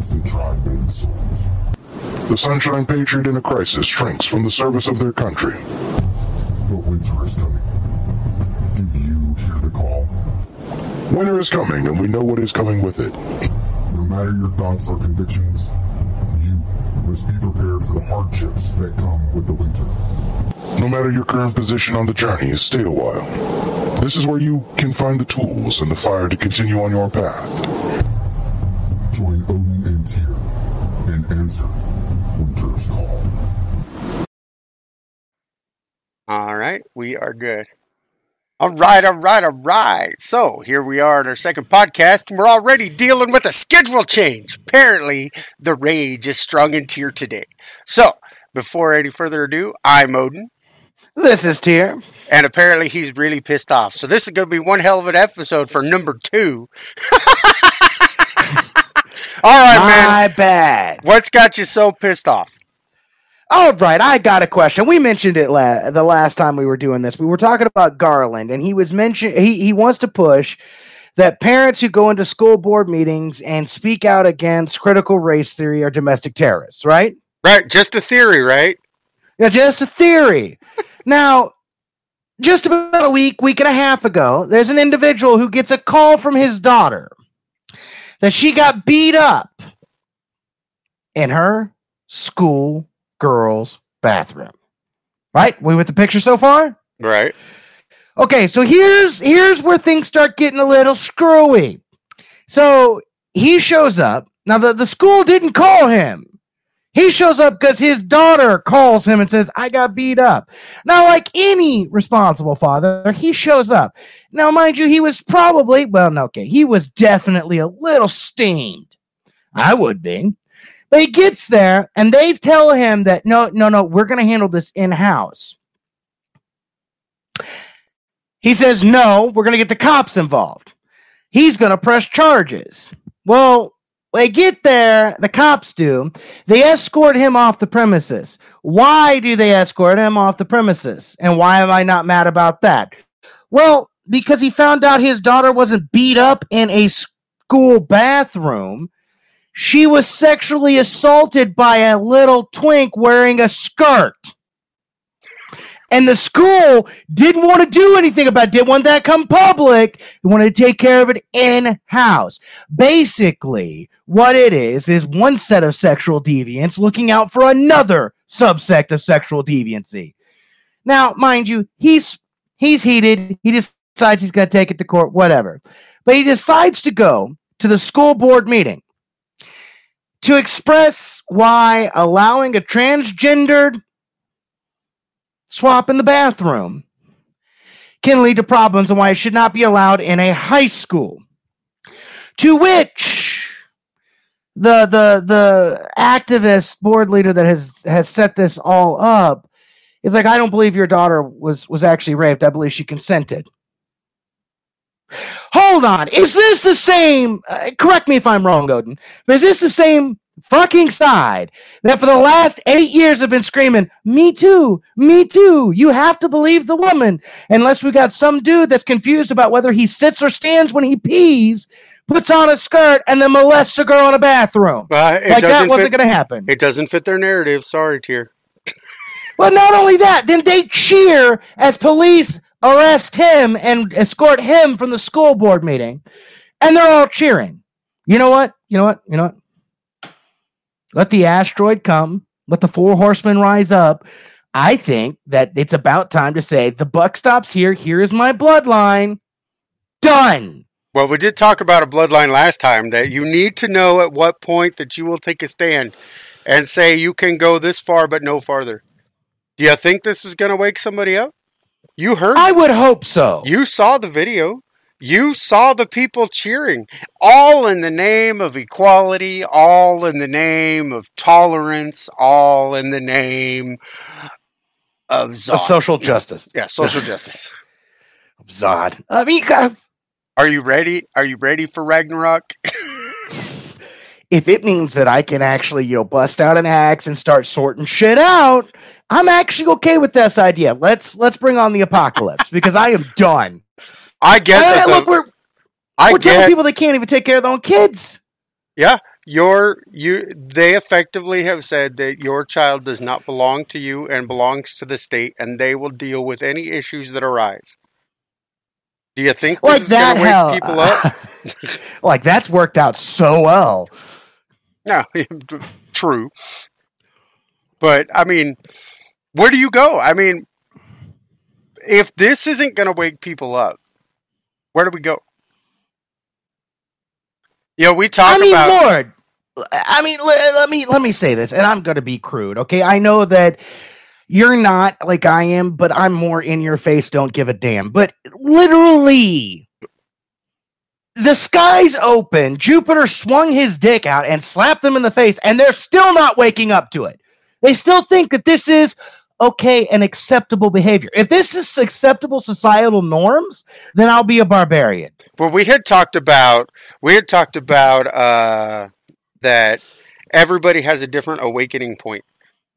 The souls. The Sunshine Patriot in a crisis shrinks from the service of their country. The winter is coming. Do you hear the call? Winter is coming, and we know what is coming with it. No matter your thoughts or convictions, you must be prepared for the hardships that come with the winter. No matter your current position on the journey, stay a while. This is where you can find the tools and the fire to continue on your path. Join And answer Winter's call. All right, we are good. All right, all right, all right. So here we are in our second podcast, and we're already dealing with a schedule change. Apparently, the rage is strong in Tyr today. So before any further ado, I'm Odin, This is Tyr. and apparently he's really pissed off. So this is going to be one hell of an episode for number two. all right, man. My bad. What's got you so pissed off? All right, I got a question. We mentioned it la- the last time we were doing this. We were talking about Garland, and he was mentioned. He he wants to push that parents who go into school board meetings and speak out against critical race theory are domestic terrorists. Right? Right, just a theory, right? Yeah, just a theory. now, just about a week, week and a half ago, there's an individual who gets a call from his daughter that she got beat up in her school girls' bathroom. Right? We with the picture so far? Right. Okay, so here's here's where things start getting a little screwy. So he shows up. Now the, the school didn't call him. He shows up because his daughter calls him and says, I got beat up. Now, like any responsible father, he shows up. Now, mind you, he was probably, well, no, okay, he was definitely a little steamed. I would be. But he gets there and they tell him that, no, no, no, we're going to handle this in house. He says, no, we're going to get the cops involved. He's going to press charges. Well, they get there, the cops do. They escort him off the premises. Why do they escort him off the premises? And why am I not mad about that? Well, because he found out his daughter wasn't beat up in a school bathroom. She was sexually assaulted by a little twink wearing a skirt. And the school didn't want to do anything about it, didn't want that come public. They wanted to take care of it in house. Basically, what it is is one set of sexual deviants looking out for another subsect of sexual deviancy. Now, mind you, he's he's heated. He decides he's going to take it to court, whatever. But he decides to go to the school board meeting to express why allowing a transgendered swap in the bathroom can lead to problems and why it should not be allowed in a high school. To which the the the activist board leader that has has set this all up is like, I don't believe your daughter was was actually raped. I believe she consented. Hold on, is this the same? Uh, correct me if I'm wrong, Odin. But is this the same fucking side that for the last eight years have been screaming, "Me too, me too"? You have to believe the woman, unless we got some dude that's confused about whether he sits or stands when he pees, puts on a skirt, and then molests a girl in a bathroom. Uh, like that wasn't going to happen. It doesn't fit their narrative. Sorry, Tyr. Well, not only that, then they cheer as police arrest him and escort him from the school board meeting. And they're all cheering. You know what? You know what? You know what? Let the asteroid come. Let the four horsemen rise up. I think that it's about time to say the buck stops here. Here is my bloodline. Done. Well, we did talk about a bloodline last time that you need to know at what point that you will take a stand and say you can go this far but no farther. Do you think this is going to wake somebody up? You heard. I would hope so. You saw the video. You saw the people cheering, all in the name of equality, all in the name of tolerance, all in the name of Zod. Of social justice. yeah, social justice. Zod. I mean, God, Are you ready? Are you ready for Ragnarok? if it means that I can actually, you know, bust out an axe and start sorting shit out, I'm actually okay with this idea. Let's let's bring on the apocalypse because I am done. I get Hey, that. look, the- we're I we're telling people they can't even take care of their own kids. Yeah, your you they effectively have said that your child does not belong to you and belongs to the state, and they will deal with any issues that arise. Do you think Like that, hell. wake people up? like that's worked out so well. No, true. But I mean, where do you go? I mean, if this isn't going to wake people up, where do we go? You know, we talk I mean, about Lord. I mean, let, let me let me say this, and I'm going to be crude. Okay, I know that you're not like I am, but I'm more in your face. Don't give a damn. But literally, the sky's open. Jupiter swung his dick out and slapped them in the face, and they're still not waking up to it. They still think that this is okay and acceptable behavior. If this is acceptable societal norms, then I'll be a barbarian. Well, we had talked about we had talked about uh, that everybody has a different awakening point.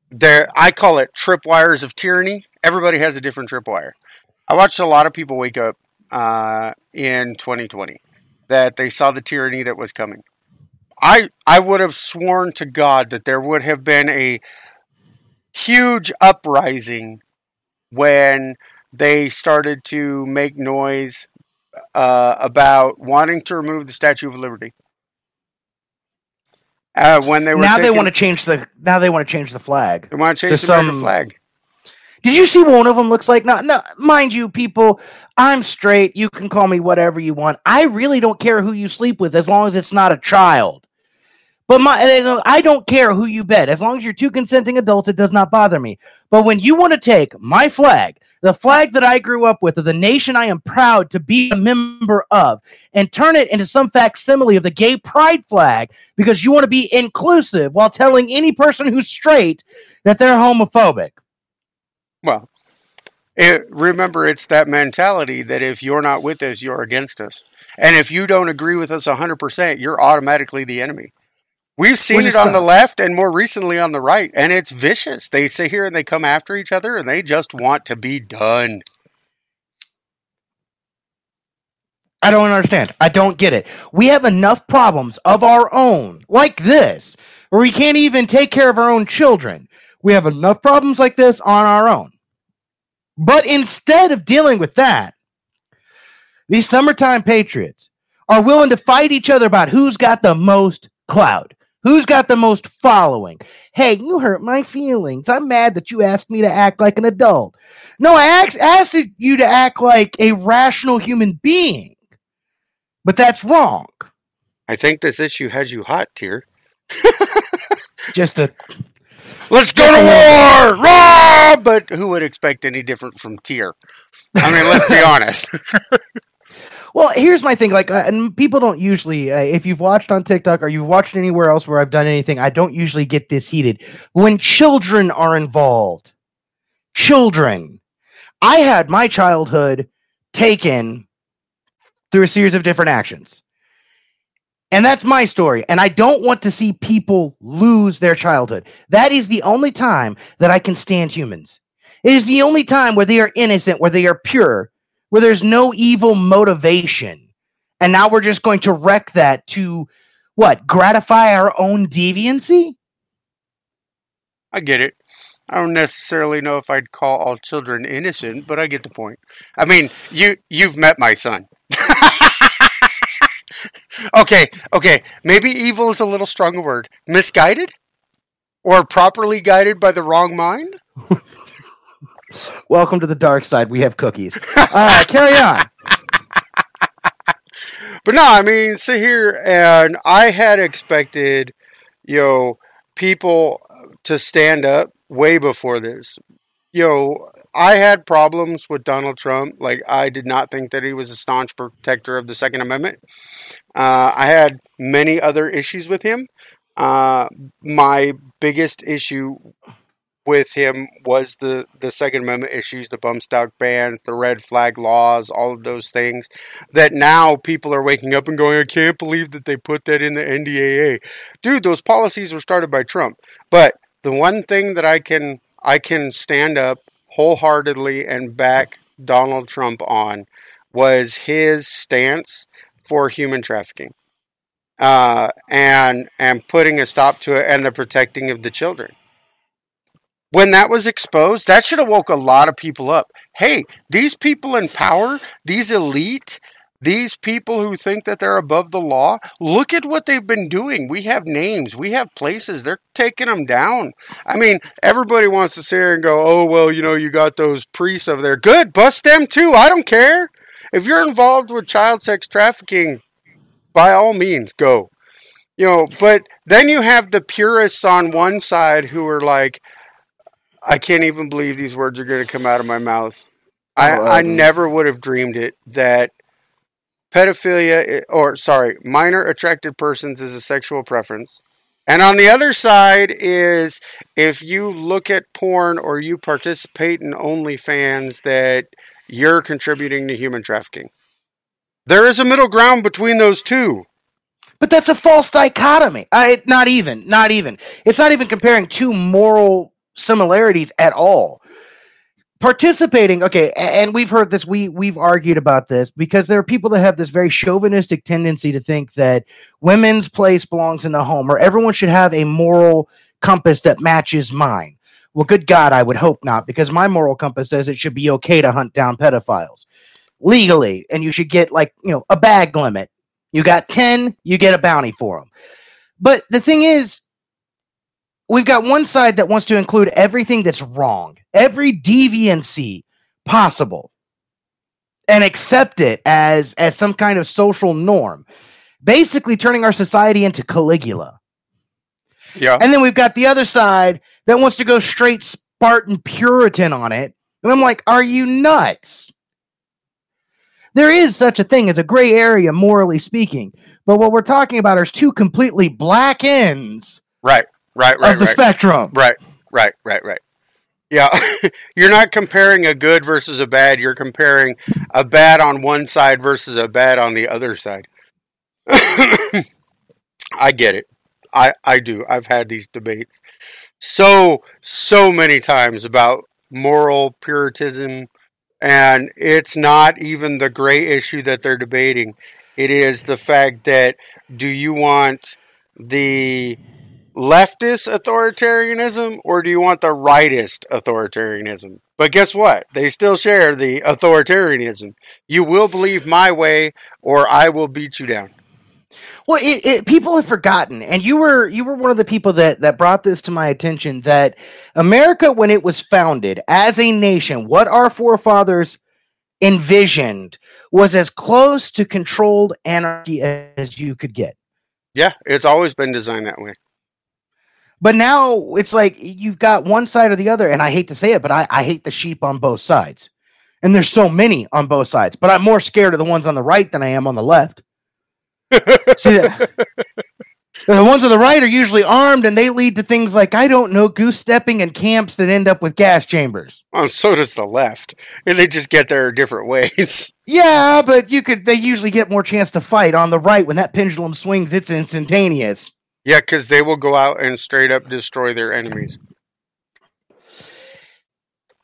There, I call it tripwires of tyranny. Everybody has a different tripwire. I watched a lot of people wake up uh, in 2020 that they saw the tyranny that was coming. I I would have sworn to God that there would have been a huge uprising when they started to make noise uh, about wanting to remove the Statue of Liberty. Uh, when they were now they want to change the now they want to change the flag. they want to change to the American some- flag. Did you see what one of them looks like? No, no, mind you, people, I'm straight. You can call me whatever you want. I really don't care who you sleep with as long as it's not a child. But my, I don't care who you bet. As long as you're two consenting adults, it does not bother me. But when you want to take my flag, the flag that I grew up with, of the nation I am proud to be a member of, and turn it into some facsimile of the gay pride flag because you want to be inclusive while telling any person who's straight that they're homophobic. Well, it, remember, it's that mentality that if you're not with us, you're against us. And if you don't agree with us 100%, you're automatically the enemy. We've seen it on the left and more recently on the right, and it's vicious. They sit here and they come after each other and they just want to be done. I don't understand. I don't get it. We have enough problems of our own, like this, where we can't even take care of our own children. We have enough problems like this on our own. But instead of dealing with that, these summertime patriots are willing to fight each other about who's got the most clout, who's got the most following. Hey, you hurt my feelings. I'm mad that you asked me to act like an adult. No, I act- asked you to act like a rational human being. But that's wrong. I think this issue has you hot, Tyr. Just a Let's go to war! Raw! But who would expect any different from Tyr? I mean, let's be honest. well. Here's my thing. Like, uh, and people don't usually. Uh, if you've watched on TikTok or you've watched anywhere else where I've done anything, I don't usually get this heated when children are involved. Children. I had my childhood taken through a series of different actions. And that's my story. And I don't want to see people lose their childhood. That is the only time that I can stand humans. It is the only time where they are innocent, where they are pure, where there's no evil motivation. And now we're just going to wreck that to what? Gratify our own deviancy? I get it. I don't necessarily know if I'd call all children innocent, but I get the point. I mean, you you've met my son. okay, okay. Maybe evil is a little strong word. Misguided? Or properly guided by the wrong mind? Welcome to the dark side. We have cookies. Uh, carry on. But no, I mean, sit here and I had expected, you know, people to stand up way before this. You know, I had problems with Donald Trump. Like, I did not think that he was a staunch protector of the Second Amendment. Uh, I had many other issues with him. Uh, my biggest issue with him was the, the Second Amendment issues, the bump stock bans, the red flag laws, all of those things that now people are waking up and going, I can't believe that they put that in the NDAA. Dude, those policies were started by Trump. But the one thing that I can I can stand up wholeheartedly and back Donald Trump on was his stance for human trafficking. uh, and and putting a stop to it and the protecting of the children. When that was exposed, that should have woke a lot of people up. Hey, these people in power, these elite, these people who think that they're above the law, look at what they've been doing. We have names, we have places. They're taking them down. I mean, everybody wants to sit here and go, oh, well, you know, you got those priests over there. Good, bust them too. I don't care. If you're involved with child sex trafficking, by all means, go. You know, but then you have the purists on one side who are like, I can't even believe these words are going to come out of my mouth. I, Oh, I never would have dreamed it that pedophilia, eh, or sorry, minor attracted persons is a sexual preference. And on the other side is if you look at porn or you participate in OnlyFans, that you're contributing to human trafficking. There is a middle ground between those two. But that's a false dichotomy. I not even, not even. It's not even comparing two moral similarities at all. Participating, okay, and we've heard this. We we've argued about this because there are people that have this very chauvinistic tendency to think that women's place belongs in the home, or everyone should have a moral compass that matches mine. Well, good God, I would hope not, because my moral compass says it should be okay to hunt down pedophiles legally, and you should get like you know a bag limit. You got 10, you get a bounty for them. But the thing is, we've got one side that wants to include everything that's wrong, every deviancy possible, and accept it as as some kind of social norm. Basically turning our society into Caligula. Yeah. And then we've got the other side that wants to go straight Spartan Puritan on it. And I'm like, are you nuts? There is such a thing as a gray area, morally speaking. But what we're talking about is two completely black ends Right, right, right, of the right. spectrum. Right, right, right, right. Yeah, you're not comparing a good versus a bad. You're comparing a bad on one side versus a bad on the other side. I get it. I I do. I've had these debates so so many times about moral puritanism and it's not even the gray issue that they're debating. It is the fact that do you want the leftist authoritarianism or do you want the rightist authoritarianism? But guess what? They still share the authoritarianism. You will believe my way or I will beat you down. Well, it, it, people have forgotten, and you were you were one of the people that that brought this to my attention that America, when it was founded as a nation, what our forefathers envisioned was as close to controlled anarchy as you could get. Yeah, it's always been designed that way. But now it's like you've got one side or the other, and I hate to say it, but I, I hate the sheep on both sides. And there's so many on both sides, but I'm more scared of the ones on the right than I am on the left. See, the, the ones on the right are usually armed, and they lead to things like I don't know, goose stepping and camps that end up with gas chambers. Well, so does the left. And they just get there different ways. Yeah, but you could. They usually get more chance to fight on the right when that pendulum swings. It's instantaneous. Yeah, because they will go out and straight up destroy their enemies.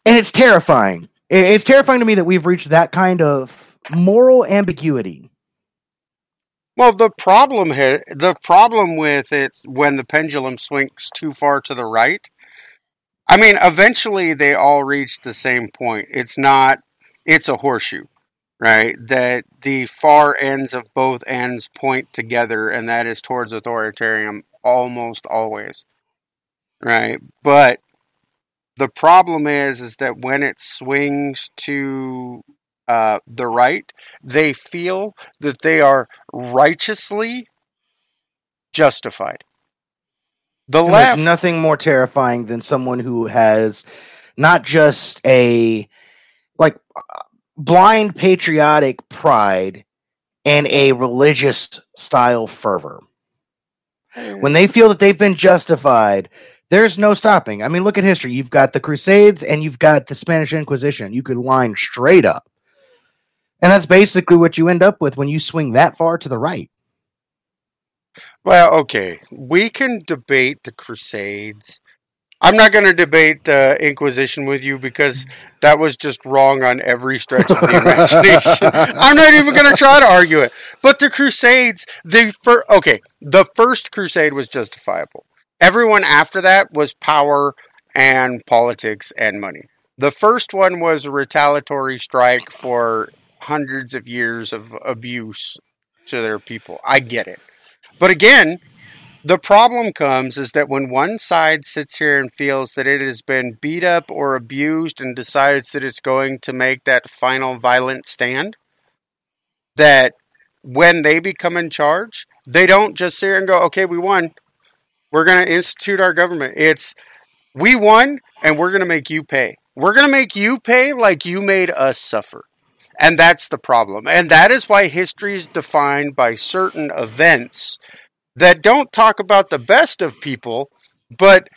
and it's terrifying. It's terrifying to me that we've reached that kind of moral ambiguity. Well, the problem ha- the problem with it when the pendulum swings too far to the right. I mean, eventually they all reach the same point. It's not. It's a horseshoe, right? That the far ends of both ends point together, and that is towards authoritarian almost always, right? But the problem is, is that when it swings to uh, the right, they feel that they are righteously justified. The And left, There's nothing more terrifying than someone who has not just a like blind patriotic pride and a religious style fervor. When they feel that they've been justified, there's no stopping. I mean, look at history. You've got the Crusades and you've got the Spanish Inquisition. You could line straight up. And that's basically what you end up with when you swing that far to the right. well, okay, we can debate the Crusades I'm not going to debate the Inquisition with you because that was just wrong on every stretch of the imagination. I'm not even going to try to argue it. But the Crusades, the fir- okay, the first Crusade was justifiable. Everyone after that was power and politics and money. The first one was a retaliatory strike for hundreds of years of abuse to their people. I get it. But again, the problem comes is that when one side sits here and feels that it has been beat up or abused and decides that it's going to make that final violent stand, that when they become in charge, they don't just sit here and go, okay, we won. We're going to institute our government. It's, we won and we're going to make you pay. We're going to make you pay like you made us suffer. And that's the problem. And that is why history is defined by certain events that don't talk about the best of people, but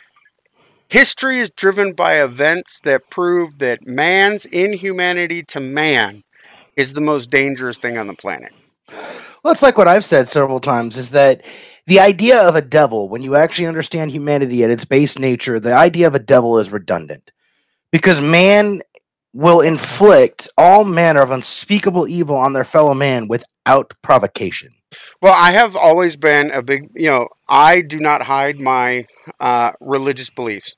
history is driven by events that prove that man's inhumanity to man is the most dangerous thing on the planet. Well, it's like what I've said several times is that the idea of a devil, when you actually understand humanity at its base nature, the idea of a devil is redundant because man will inflict all manner of unspeakable evil on their fellow man without provocation. Well, I have always been a big, you know, I do not hide my uh, religious beliefs.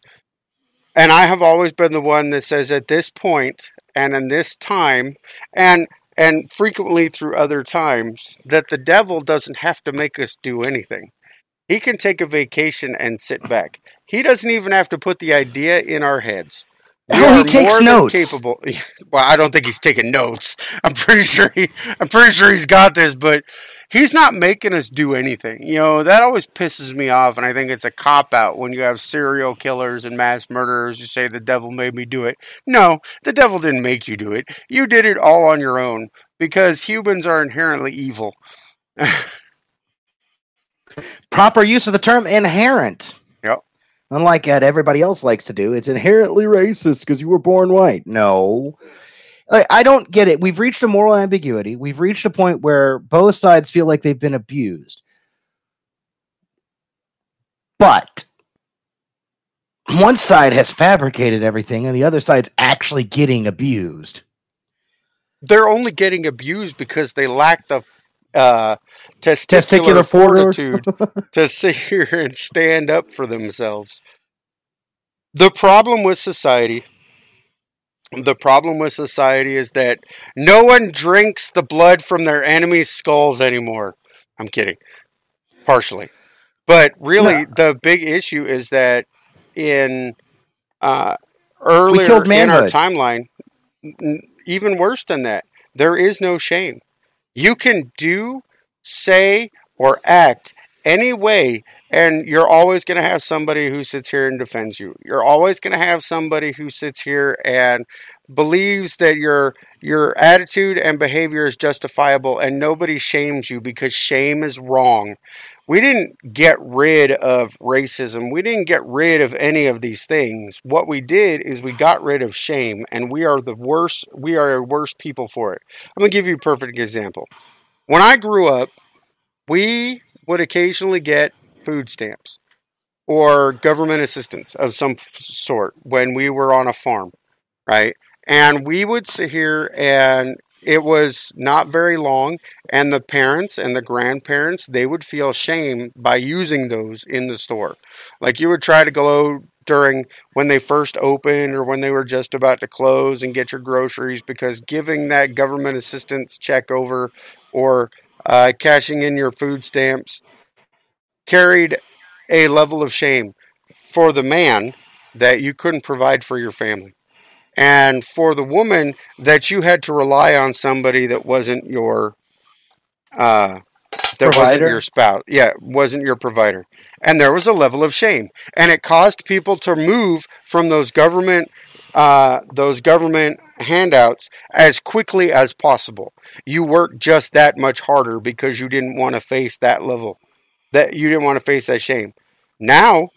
And I have always been the one that says at this point and in this time and and frequently through other times that the devil doesn't have to make us do anything. He can take a vacation and sit back. He doesn't even have to put the idea in our heads. We Oh, he takes notes. Capable. Well, I don't think he's taking notes. I'm pretty sure he. I'm pretty sure he's got this, but he's not making us do anything. You know that always pisses me off, and I think it's a cop out when you have serial killers and mass murderers who say the devil made me do it. No, the devil didn't make you do it. You did it all on your own because humans are inherently evil. Proper use of the term inherent. Unlike what everybody else likes to do, it's inherently racist because you were born white. No. I don't get it. We've reached a moral ambiguity. We've reached a point where both sides feel like they've been abused. But one side has fabricated everything and the other side's actually getting abused. They're only getting abused because they lack the uh, Testicular testicular fortitude. to sit here and stand up for themselves. The problem with society, the problem with society is that no one drinks the blood from their enemies' skulls anymore. I'm kidding, partially, but really the big issue is that in uh, earlier in our timeline, even worse than that, there is no shame. You can do, say, or act any way, and you're always going to have somebody who sits here and defends you. You're always going to have somebody who sits here and believes that your your attitude and behavior is justifiable, and nobody shames you because shame is wrong. We didn't get rid of racism. We didn't get rid of any of these things. What we did is we got rid of shame, and we are the worst. We are a worse people for it. I'm gonna give you a perfect example. When I grew up, we would occasionally get food stamps or government assistance of some sort when we were on a farm, right? And we would sit here and it was not very long and the parents and the grandparents they would feel shame by using those in the store. Like you would try to go during when they first opened or when they were just about to close and get your groceries because giving that government assistance check over or uh, cashing in your food stamps carried a level of shame for the man that you couldn't provide for your family and for the woman that you had to rely on somebody that wasn't your uh that wasn't your spouse yeah wasn't your provider. And there was a level of shame. And it caused people to move from those government uh, those government handouts as quickly as possible. You worked just that much harder because you didn't want to face that level that you didn't want to face that shame. Now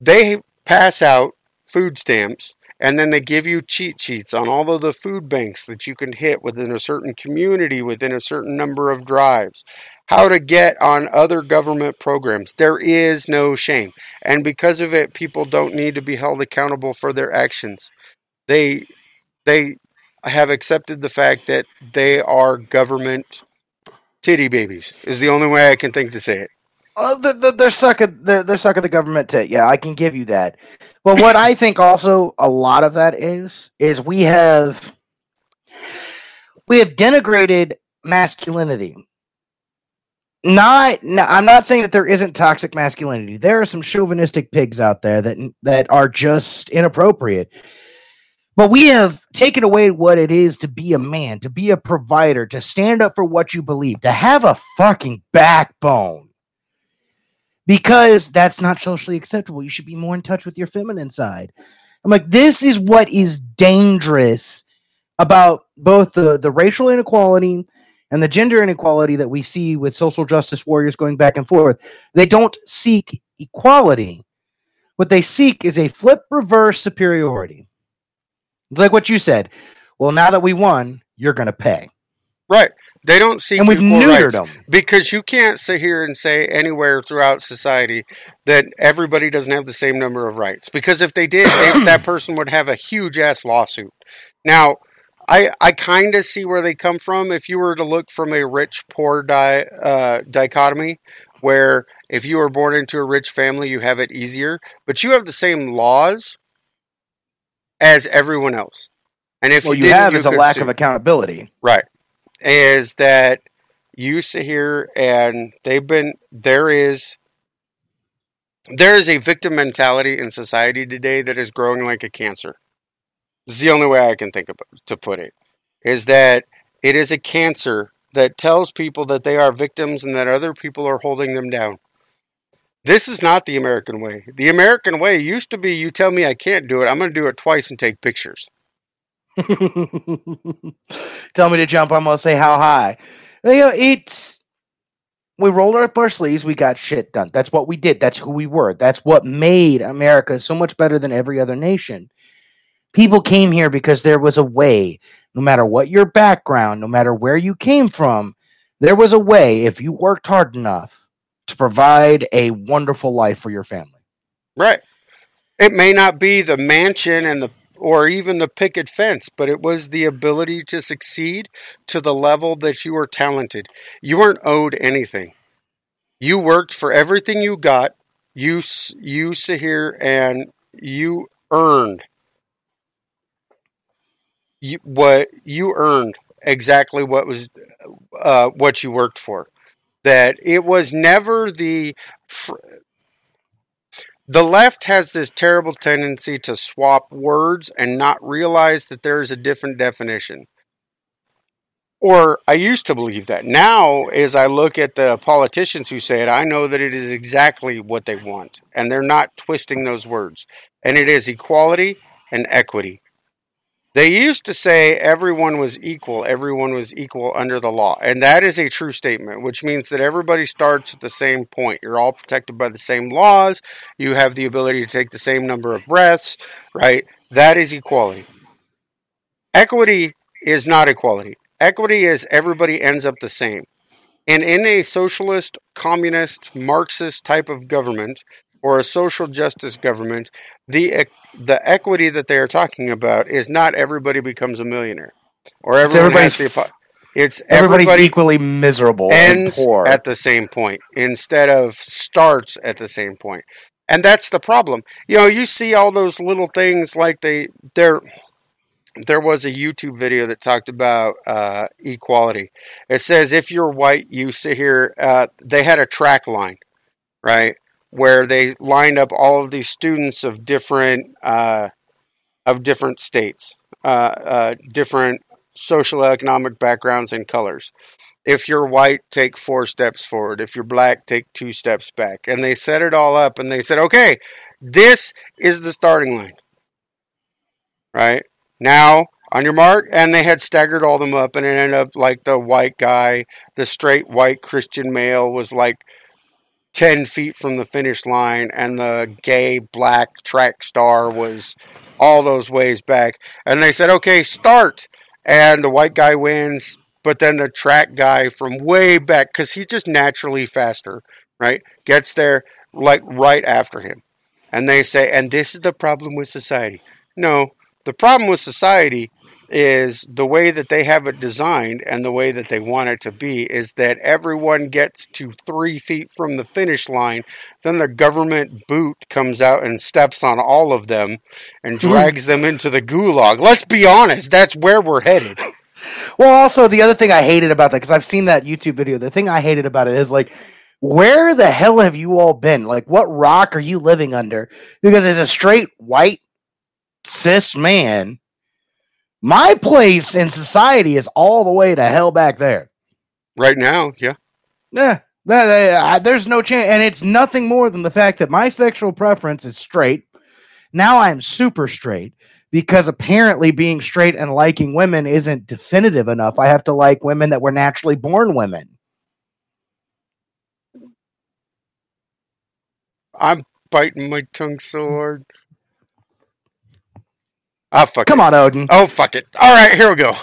they pass out food stamps and then they give you cheat sheets on all of the food banks that you can hit within a certain community within a certain number of drives how to get on other government programs. There is no shame. And because of it, people don't need to be held accountable for their actions. They they have accepted the fact that they are government titty babies is the only way I can think to say it. They're, they're, they're sucking. They're, they're sucking the government tit. Yeah, I can give you that. But what I think also a lot of that is is we have we have denigrated masculinity. Not, no, I'm not saying that there isn't toxic masculinity. There are some chauvinistic pigs out there that that are just inappropriate. But we have taken away what it is to be a man, to be a provider, to stand up for what you believe, to have a fucking backbone. Because that's not socially acceptable. You should be more in touch with your feminine side. I'm like, this is what is dangerous about both the, the racial inequality and the gender inequality that we see with social justice warriors going back and forth. They don't seek equality. What they seek is a flip reverse superiority. It's like what you said. Well, now that we won, you're going to pay. Right. They don't see And we've neutered them. Because you can't sit here and say anywhere throughout society that everybody doesn't have the same number of rights. Because if they did, they, that person would have a huge ass lawsuit. Now, I I kind of see where they come from. If you were to look from a rich poor di, uh, dichotomy, where if you were born into a rich family, you have it easier, but you have the same laws as everyone else. And if What you, you have is a lack sue of accountability. right is that you sit here and they've been there is there is a victim mentality in society today that is growing like a cancer. This is the only way i can think of to put it is that it is a cancer that tells people that they are victims and that other people are holding them down. This is not the american way. The american way used to be you tell me i can't do it i'm going to do it twice and take pictures Tell me to jump, I'm gonna say how high. You know, it's we rolled up our sleeves, we got shit done. That's what we did. That's who we were. That's what made America so much better than every other nation. People came here because there was a way, no matter what your background, no matter where you came from, there was a way if you worked hard enough to provide a wonderful life for your family. Right. It may not be the mansion and the or even the picket fence, but it was the ability to succeed to the level that you were talented. You weren't owed anything. You worked for everything you got. You you sit here and you earned you, what you earned exactly what was uh, what you worked for. That it was never the fr- the left has this terrible tendency to swap words and not realize that there is a different definition. Or I used to believe that. Now, as I look at the politicians who say it, I know that it is exactly what they want. And they're not twisting those words. And it is equality and equity. They used to say everyone was equal, everyone was equal under the law. And that is a true statement, which means that everybody starts at the same point. You're all protected by the same laws. You have the ability to take the same number of breaths, right? That is equality. Equity is not equality. Equity is everybody ends up the same. And in a socialist, communist, Marxist type of government, or a social justice government, the the equity that they are talking about is not everybody becomes a millionaire, or everyone the. everybody's- apo- It's Everybody's everybody equally miserable and poor. at the same point instead of starts at the same point. And that's the problem. You know, you see all those little things like they there there was a YouTube video that talked about uh, equality. It says if you're white, you sit here. Uh, they had a track line, right, where they lined up all of these students of different uh, of different states, uh, uh, different social economic backgrounds and colors. If you're white, take four steps forward. If you're black, take two steps back. And they set it all up and they said, okay, this is the starting line. Right? Now, on your mark, and they had staggered all them up, and it ended up like the white guy, the straight white Christian male was like 10 feet from the finish line, and the gay black track star was all those ways back. And they said, okay, start. And the white guy wins, but then the track guy from way back, because he's just naturally faster, right? Gets there like right after him. And they say, and this is the problem with society. No, the problem with society is the way that they have it designed and the way that they want it to be is that everyone gets to three feet from the finish line. Then the government boot comes out and steps on all of them and hmm. drags them into the gulag. Let's be honest, that's where we're headed. Well, also the other thing I hated about that because I've seen that YouTube video. The thing I hated about it is like, where the hell have you all been? Like, what rock are you living under? Because as a straight white cis man, my place in society is all the way to hell back there. Right now, yeah. Yeah, there's no chance, and it's nothing more than the fact that my sexual preference is straight. Now I'm super straight because apparently being straight and liking women isn't definitive enough. I have to like women that were naturally born women. I'm biting my tongue so hard. Ah, fuck Come it. on, Odin. Oh, fuck it. All right, here we go.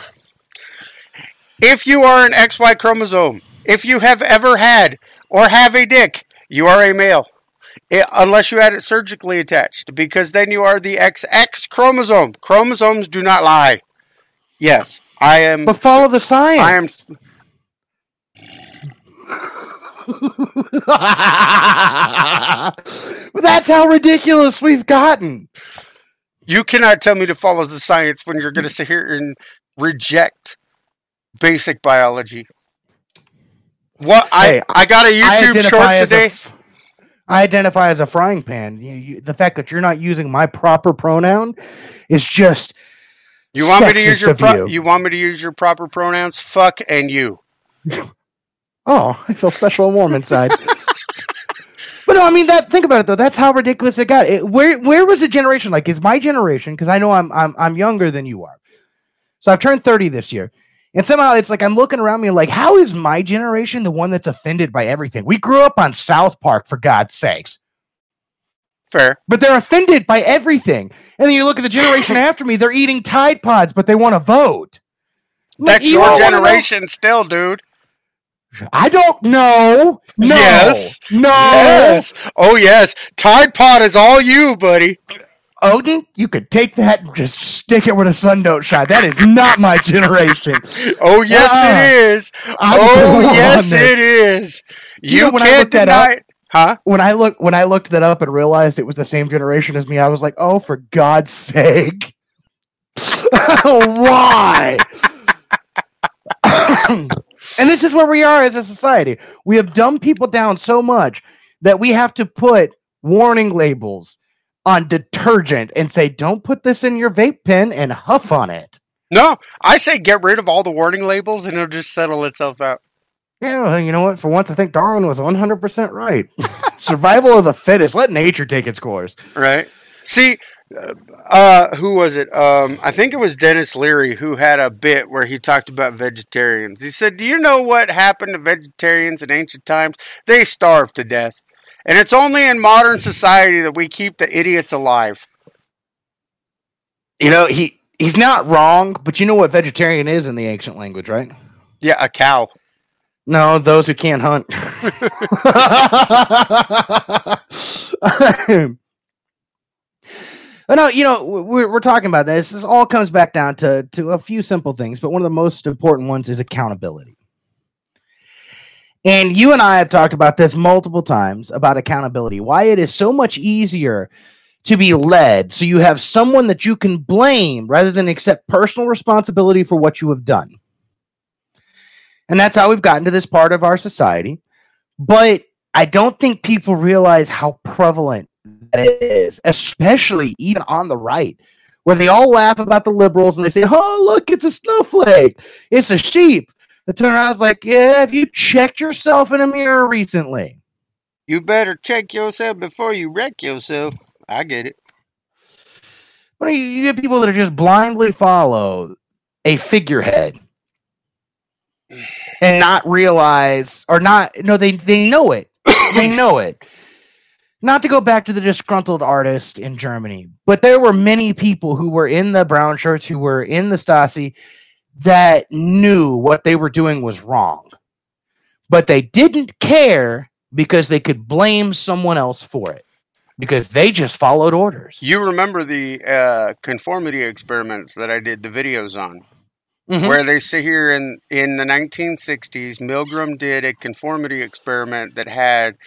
If you are an XY chromosome, if you have ever had or have a dick, you are a male. I- unless you had it surgically attached, because then you are the XX chromosome. Chromosomes do not lie. Yes, I am. But follow the science. I am But that's how ridiculous we've gotten. You cannot tell me to follow the science when you're going to sit here and reject basic biology. What Hey, I I got a YouTube short today. I identify as a frying pan. You, you, the fact that you're not using my proper pronoun is just You want me to use your pro- you. you want me to use your proper pronouns? Fuck and you. Oh, I feel special and warm inside. but no, I mean that. Think about it though. That's how ridiculous it got. It, where where was the generation like? Is my generation? Because I know I'm I'm I'm younger than you are. So I've turned thirty this year, and somehow it's like I'm looking around me like, how is my generation the one that's offended by everything? We grew up on South Park, for God's sakes. Fair. But they're offended by everything. And then you look at the generation after me, they're eating Tide Pods, but they want to vote. That's you your generation still, dude. I don't know. No. Yes. No. Yes. Oh yes. Tide Pod is all you, buddy. Odin, you could take that and just stick it where the sun don't shine. That is not my generation. Oh yes, Uh-uh. it is. I'm oh yes, it is. You You, know, when I can't that deny it. Huh? When I look when I looked that up and realized it was the same generation as me, I was like, "Oh, for God's sake, why?" and this is where we are as a society. We have dumbed people down so much that we have to put warning labels on detergent and say, "Don't put this in your vape pen and huff on it." No, I say get rid of all the warning labels and it'll just settle itself out. Yeah, well, you know what? For once, I think Darwin was 100% right. Survival of the fittest. Let nature take its course. Right. See, uh, who was it? Um, I think it was Denis Leary who had a bit where he talked about vegetarians. He said, "Do you know what happened to vegetarians in ancient times? They starved to death, and it's only in modern society that we keep the idiots alive." You know, he he's not wrong, but you know what vegetarian is in the ancient language, right? Yeah, a cow. No, those who can't hunt. But no, you know, we're, we're talking about this. This all comes back down to, to a few simple things, but one of the most important ones is accountability. And you and I have talked about this multiple times about accountability, why it is so much easier to be led so you have someone that you can blame rather than accept personal responsibility for what you have done. And that's how we've gotten to this part of our society. But I don't think people realize how prevalent that is, especially even on the right, where they all laugh about the liberals and they say, Oh, look, it's a snowflake, it's a sheep. The turnaround's like, Yeah, have you checked yourself in a mirror recently? You better check yourself before you wreck yourself. I get it. Well, you, you get people that are just blindly follow a figurehead and not realize or not no they they know it they know it not to go back to the disgruntled artist in germany but there were many people who were in the brown shirts who were in the stasi that knew what they were doing was wrong, but they didn't care because they could blame someone else for it because they just followed orders. You remember the uh, conformity experiments that I did the videos on, Mhm. where they sit here in in the 1960s. Milgram did a conformity experiment that had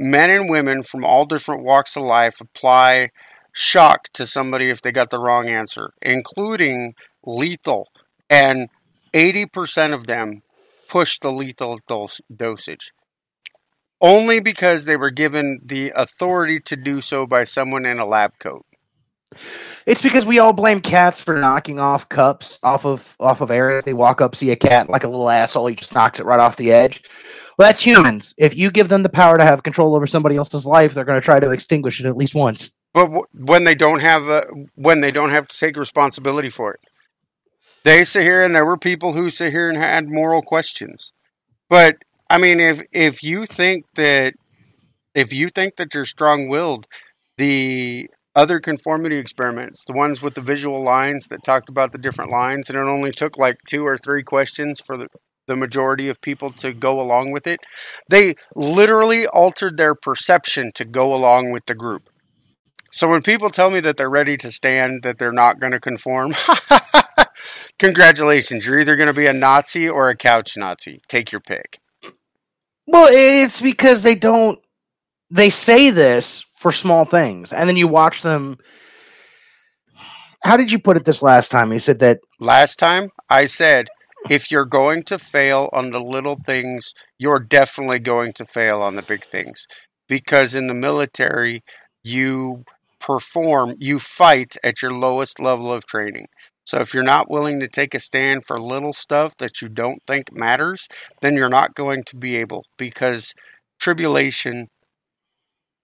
men and women from all different walks of life apply shock to somebody if they got the wrong answer, including lethal, and 80% of them pushed the lethal dos- dosage. Only because they were given the authority to do so by someone in a lab coat. It's because we all blame cats for knocking off cups off of off of areas. They walk up, see a cat like a little asshole, he just knocks it right off the edge. Well, that's humans. If you give them the power to have control over somebody else's life, they're going to try to extinguish it at least once. But w- when they don't have a, when they don't have to take responsibility for it, they sit here and there were people who sit here and had moral questions. But I mean, if if you think that if you think that you're strong willed, the other conformity experiments, the ones with the visual lines that talked about the different lines, and it only took like two or three questions for the the majority of people to go along with it. They literally altered their perception to go along with the group. So when people tell me that they're ready to stand, that they're not going to conform, congratulations. You're either going to be a Nazi or a couch Nazi. Take your pick. Well, it's because they don't. They say this for small things, and then you watch them. How did you put it this last time? You said that Last time I said, if you're going to fail on the little things, you're definitely going to fail on the big things. Because in the military, you perform, you fight at your lowest level of training. So if you're not willing to take a stand for little stuff that you don't think matters, then you're not going to be able because tribulation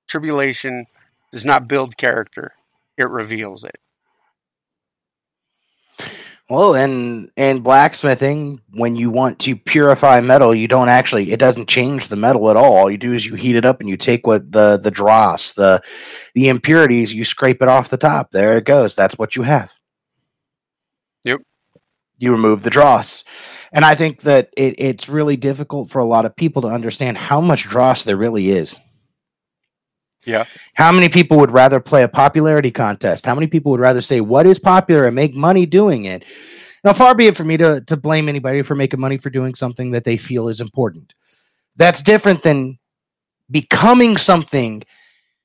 tribulation does not build character. It reveals it. Well, and and blacksmithing, when you want to purify metal, you don't actually it doesn't change the metal at all. All you do is you heat it up and you take what the the dross, the the impurities, you scrape it off the top. There it goes. That's what you have. Yep. You remove the dross. And I think that it, it's really difficult for a lot of people to understand how much dross there really is. Yeah. How many people would rather play a popularity contest? How many people would rather say what is popular and make money doing it? Now, far be it for me to, to blame anybody for making money for doing something that they feel is important. That's different than becoming something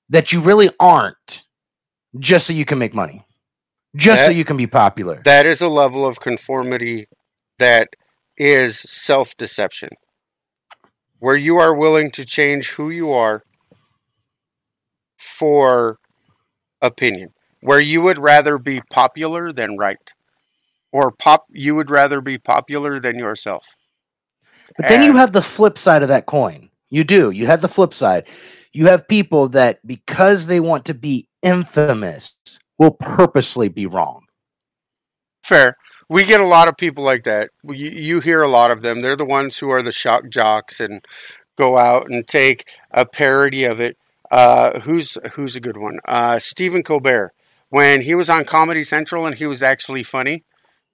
that you really aren't just so you can make money, just so you can be popular. That is a level of conformity that is self deception, where you are willing to change who you are for opinion, where you would rather be popular than right, or pop you would rather be popular than yourself. But then you have the flip side of that coin. You do. You have the flip side. You have people that, because they want to be infamous, will purposely be wrong. Fair. We get a lot of people like that. You, you hear a lot of them. They're the ones who are the shock jocks and go out and take a parody of it. Uh, who's who's a good one? Uh, Stephen Colbert. When he was on Comedy Central and he was actually funny,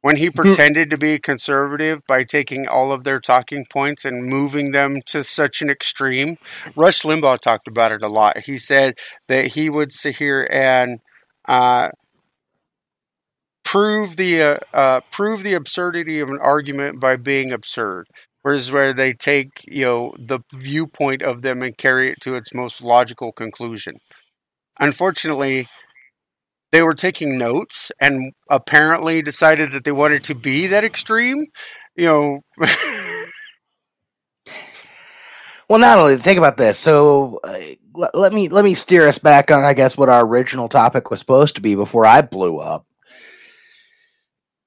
when he pretended to be conservative by taking all of their talking points and moving them to such an extreme, Rush Limbaugh talked about it a lot. He said that he would sit here and uh, prove the uh, uh, prove the absurdity of an argument by being absurd. Whereas where they take you know the viewpoint of them and carry it to its most logical conclusion. Unfortunately, they were taking notes and apparently decided that they wanted to be that extreme. You know, Well, not only think about this. So uh, let, let me let me steer us back on, I guess, what our original topic was supposed to be before I blew up.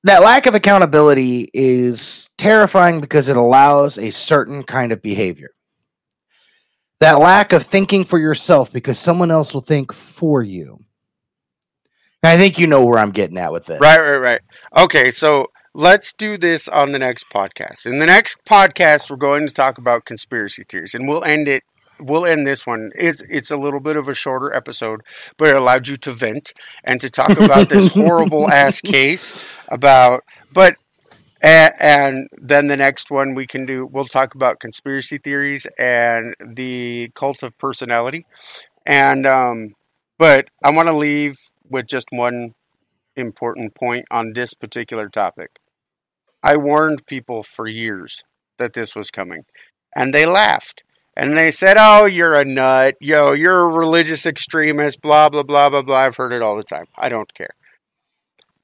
That lack of accountability is terrifying because it allows a certain kind of behavior. That lack of thinking for yourself because someone else will think for you. I think you know where I'm getting at with this. Right, right, right. Okay, so let's do this on the next podcast. In the next podcast, we're going to talk about conspiracy theories, and we'll end it. We'll end this one. It's it's a little bit of a shorter episode, but it allowed you to vent and to talk about this horrible ass case about. But And, and then the next one we can do, we'll talk about conspiracy theories and the cult of personality. And, um, but I want to leave with just one important point on this particular topic. I warned people for years that this was coming, and they laughed. And they said, Oh, you're a nut. Yo, you're a religious extremist, blah, blah, blah, blah, blah. I've heard it all the time. I don't care.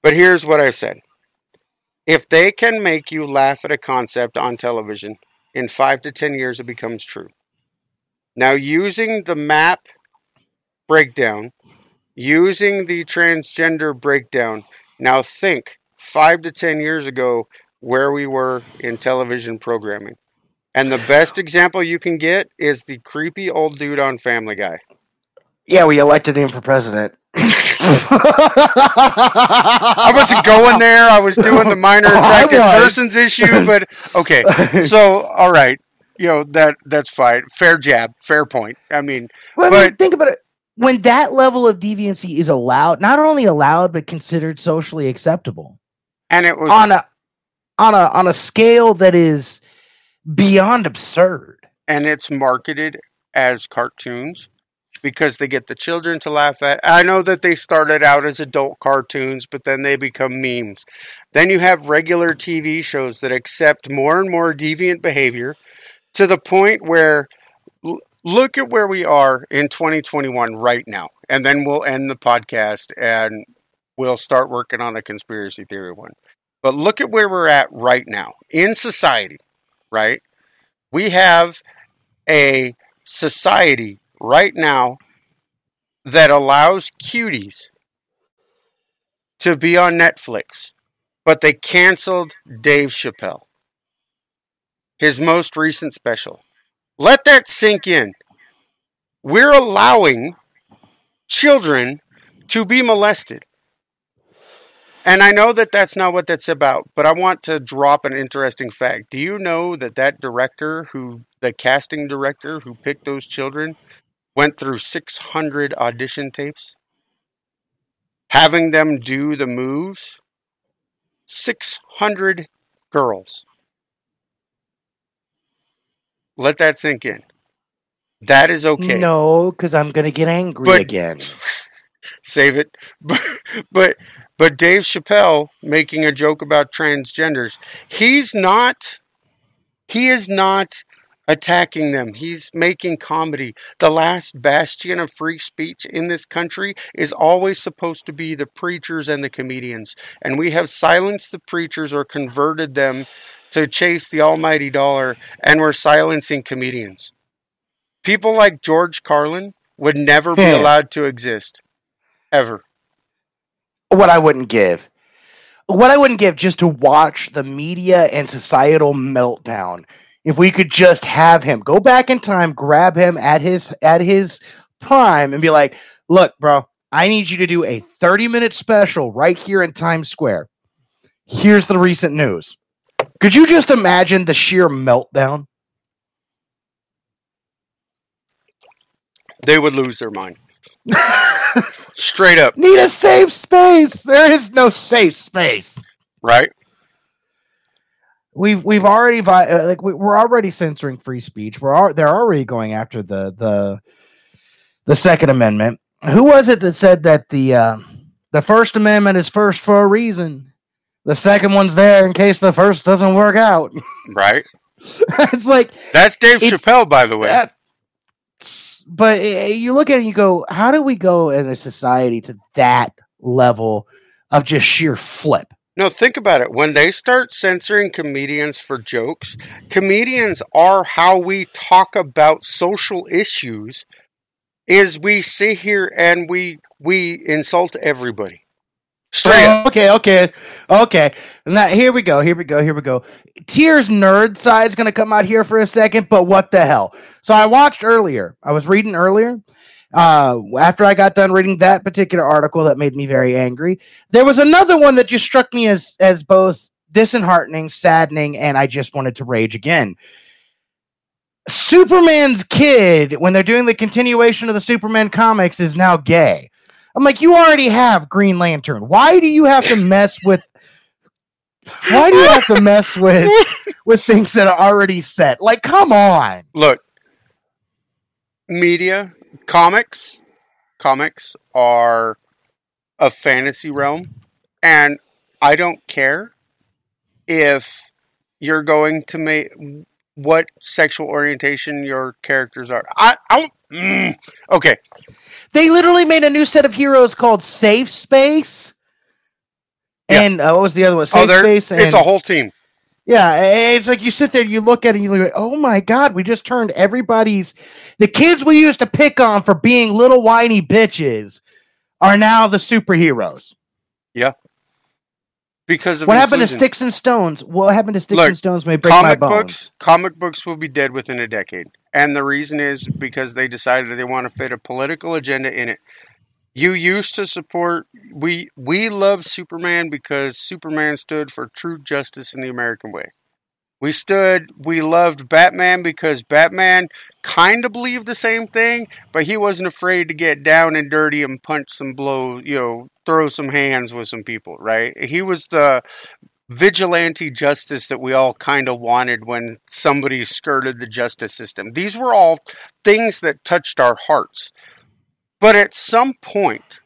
But here's what I said if they can make you laugh at a concept on television, in five to 10 years, it becomes true. Now, using the MAP breakdown, using the transgender breakdown, now think five to 10 years ago where we were in television programming. And the best example you can get is the creepy old dude on Family Guy. Yeah, we elected him for president. I wasn't going there. I was doing the minor attracted persons issue, but okay. So, all right, you know that that's fine. Fair jab, fair point. I mean, well, but I mean, think about it. When that level of deviancy is allowed, not only allowed but considered socially acceptable, and it was on a on a on a scale that is beyond absurd. And it's marketed as cartoons because they get the children to laugh at. I know that they started out as adult cartoons, but then they become memes. Then you have regular TV shows that accept more and more deviant behavior to the point where look at where we are in 2021 right now. And then we'll end the podcast and we'll start working on a conspiracy theory one. But look at where we're at right now in society, right? We have a society right now that allows cuties to be on Netflix, but they canceled Dave Chappelle, his most recent special. Let that sink in. We're allowing children to be molested. And I know that that's not what that's about, but I want to drop an interesting fact. Do you know that that director who, the casting director who picked those children, went through 600 audition tapes? Having them do the moves? 600 girls. Let that sink in. That is okay. No, because I'm going to get angry But- again. save it. But, but but Dave Chappelle making a joke about transgenders, he's not he is not attacking them. He's making comedy. The last bastion of free speech in this country is always supposed to be the preachers and the comedians. And we have silenced the preachers or converted them to chase the almighty dollar and we're silencing comedians. People like George Carlin would never be Hmm. allowed to exist ever. What I wouldn't give. What I wouldn't give just to watch the media and societal meltdown. If we could just have him go back in time, grab him at his at his prime and be like, "Look, bro, I need you to do a 30-minute special right here in Times Square. Here's the recent news." Could you just imagine the sheer meltdown? They would lose their mind. Straight up, Need a safe space. There is no safe space. right? we've we've already vi- uh, like we, we're already censoring free speech. We're al- they're already going after the the the Second Amendment. Who was it that said that the uh, the First Amendment is first for a reason? The second one's there in case the first doesn't work out. Right. it's like That's Dave Chappelle, by the way. that. But uh, you look at it, and you go, how do we go as a society to that level of just sheer flip? No, think about it. When they start censoring comedians for jokes, comedians are how we talk about social issues. Is we sit here and we we insult everybody. Straight. Oh, okay, okay, okay. Now here we go. Here we go. Here we go. Tyr's nerd side's gonna come out here for a second, but what the hell? So I watched earlier. I was reading earlier. Uh, after I got done reading that particular article that made me very angry, there was another one that just struck me as as both disheartening, saddening, and I just wanted to rage again. Superman's kid, when they're doing the continuation of the Superman comics, is now gay. I'm like, you already have Green Lantern. Why do you have to mess with Why do you have to mess with with things that are already set? Like, come on. Look, media, comics, comics are a fantasy realm, and I don't care if you're going to make what sexual orientation your characters are. I, I don't. Mm, okay, They literally made a new set of heroes called Safe Space. Yeah. And uh, what was the other one? Safe oh, Space. And, it's a whole team. Yeah, it's like you sit there, you look at it, and you look, oh my god, we just turned everybody's the kids we used to pick on for being little whiny bitches are now the superheroes. Yeah, because of What happened to. Sticks and Stones? What happened to Sticks Look, and Stones may break my bones. books comic books will be dead within a decade and the reason is because they decided that they want to fit a political agenda in it. You used to support we we love superman because superman stood for true justice in the american way. We stood we loved batman because batman kind of believed the same thing but he wasn't afraid to get down and dirty and punch some blows you know throw some hands with some people right? He was the vigilante justice that we all kind of wanted when somebody skirted the justice system. These were all things that touched our hearts. But at some point,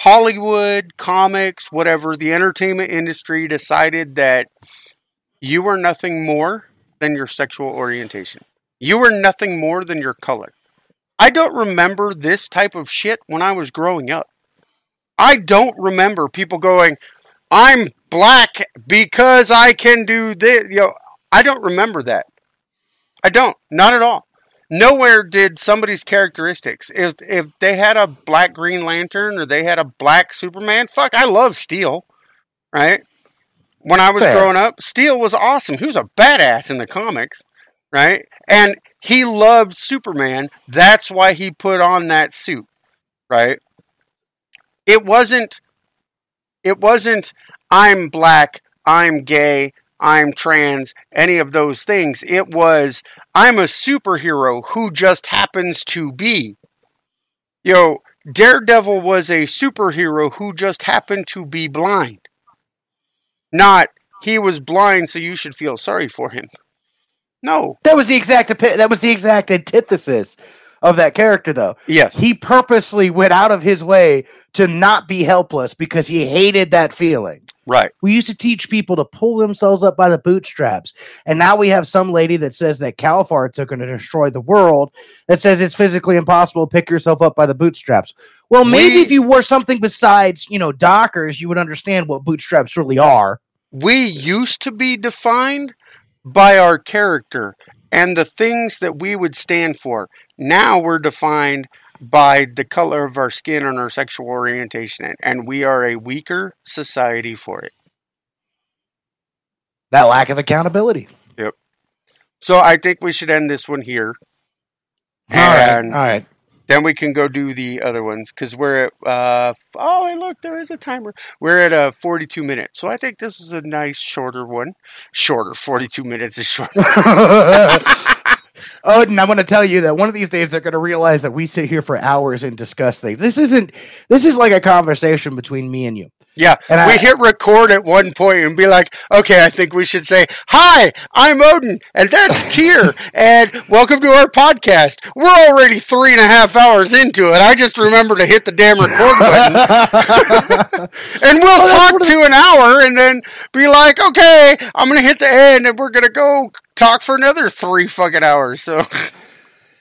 Hollywood, comics, whatever, the entertainment industry decided that you were nothing more than your sexual orientation. You were nothing more than your color. I don't remember this type of shit when I was growing up. I don't remember people going, I'm black because I can do this. You know, I don't remember that. I don't. Not at all. Nowhere did somebody's characteristics. If if they had a black Green Lantern or they had a black Superman, fuck, I love Steel. Right? When I was Fair. growing up, Steel was awesome. He was a badass in the comics, right? And he loved Superman. That's why he put on that suit, right? It wasn't it wasn't I'm black, I'm gay, I'm trans, any of those things. It was I'm a superhero who just happens to be. You know, Daredevil was a superhero who just happened to be blind. Not he was blind so you should feel sorry for him. No. That was the exact that was the exact antithesis of that character though. Yes. He purposely went out of his way to not be helpless because he hated that feeling. Right. We used to teach people to pull themselves up by the bootstraps. And now we have some lady that says that cow farts are going to destroy the world, that says it's physically impossible to pick yourself up by the bootstraps. Well, maybe We- if you wore something besides, you know, Dockers, you would understand what bootstraps really are. we used to be defined by our character and the things that we would stand for. Now we're defined by the color of our skin and our sexual orientation, and we are a weaker society for it. That lack of accountability. Yep. So I think we should end this one here. All right. And All right. then we can go do the other ones because we're at, uh, oh, hey, look, there is a timer. We're at uh, 42 minutes. So I think this is a nice shorter one. Shorter, 42 minutes is short. Odin, I'm going to tell you that one of these days they're going to realize that we sit here for hours and discuss things. This isn't. This is like a conversation between me and you. Yeah, And we I- hit record at one point and be like, okay, I think we should say, hi, I'm Odin, and that's Tyr, and welcome to our podcast. We're already three and a half hours into it. I just remember to hit the damn record button, and we'll oh, that's talk to an hour and then be like, okay, I'm going to hit the end, and we're going to go talk for another three fucking hours. So,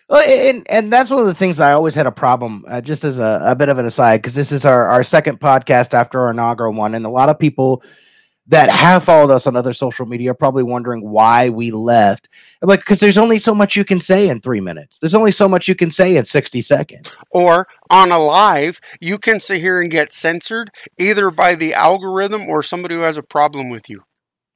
and and that's one of the things I always had a problem. Uh, just as a, a bit of an aside, because this is our our second podcast after our inaugural one, and a lot of people that have followed us on other social media are probably wondering why we left. I'm like, because there's only so much you can say in three minutes. There's only so much you can say in sixty seconds. or on a live, you can sit here and get censored either by the algorithm or somebody who has a problem with you.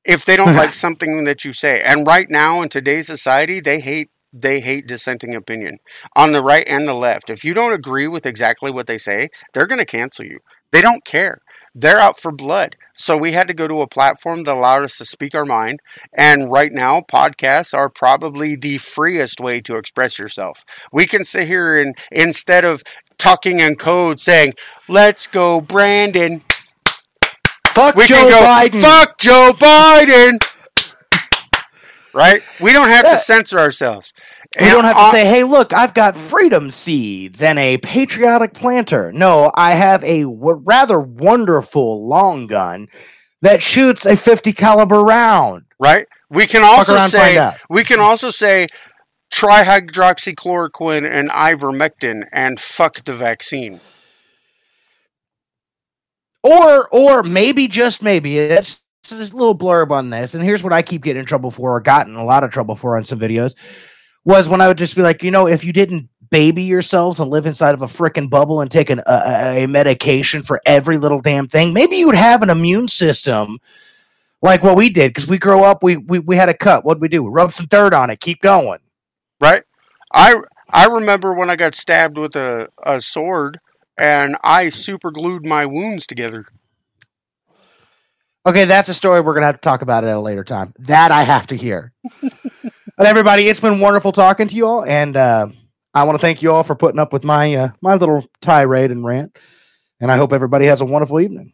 If they don't like something that you say. And right now in today's society, they hate they hate dissenting opinion on the right and the left. If you don't agree with exactly what they say, they're going to cancel you. They don't care. They're out for blood. So we had to go to a platform that allowed us to speak our mind. And right now, podcasts are probably the freest way to express yourself. We can sit here and instead of talking in code saying, let's go, Brandon, Fuck we Joe can go, Biden. fuck Joe Biden. Right? We don't have Yeah. to censor ourselves. We And don't have to say, "Hey, look, I've got freedom seeds and a patriotic planter." No, I have a w- rather wonderful long gun that shoots a 50 caliber round. right? We can also around, say we can also say trihydroxychloroquine and ivermectin and fuck the vaccine. Or, or maybe just maybe it's so there's a little blurb on this, and here's what I keep getting in trouble for, or gotten a lot of trouble for on some videos, was when I would just be like, you know, if you didn't baby yourselves and live inside of a freaking bubble and take an, a, a medication for every little damn thing, maybe you would have an immune system like what we did because we grow up, we, we we had a cut. What'd we do? We rub some dirt on it, keep going. right? I I remember when I got stabbed with a, a sword and I super glued my wounds together. Okay, that's a story we're gonna have to talk about it at a later time. That I have to hear. but everybody, it's been wonderful talking to you all, and uh, I want to thank you all for putting up with my uh, my little tirade and rant. And I hope everybody has a wonderful evening.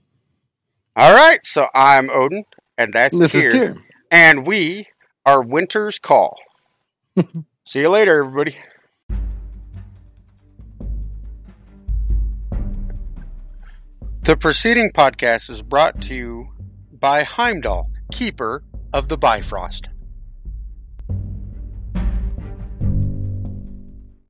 All right, so I'm Odin, and that's this Tyr, is Tyr. and we are Winter's Call. See you later, everybody. The preceding podcast is brought to you by Heimdall, keeper of the Bifrost.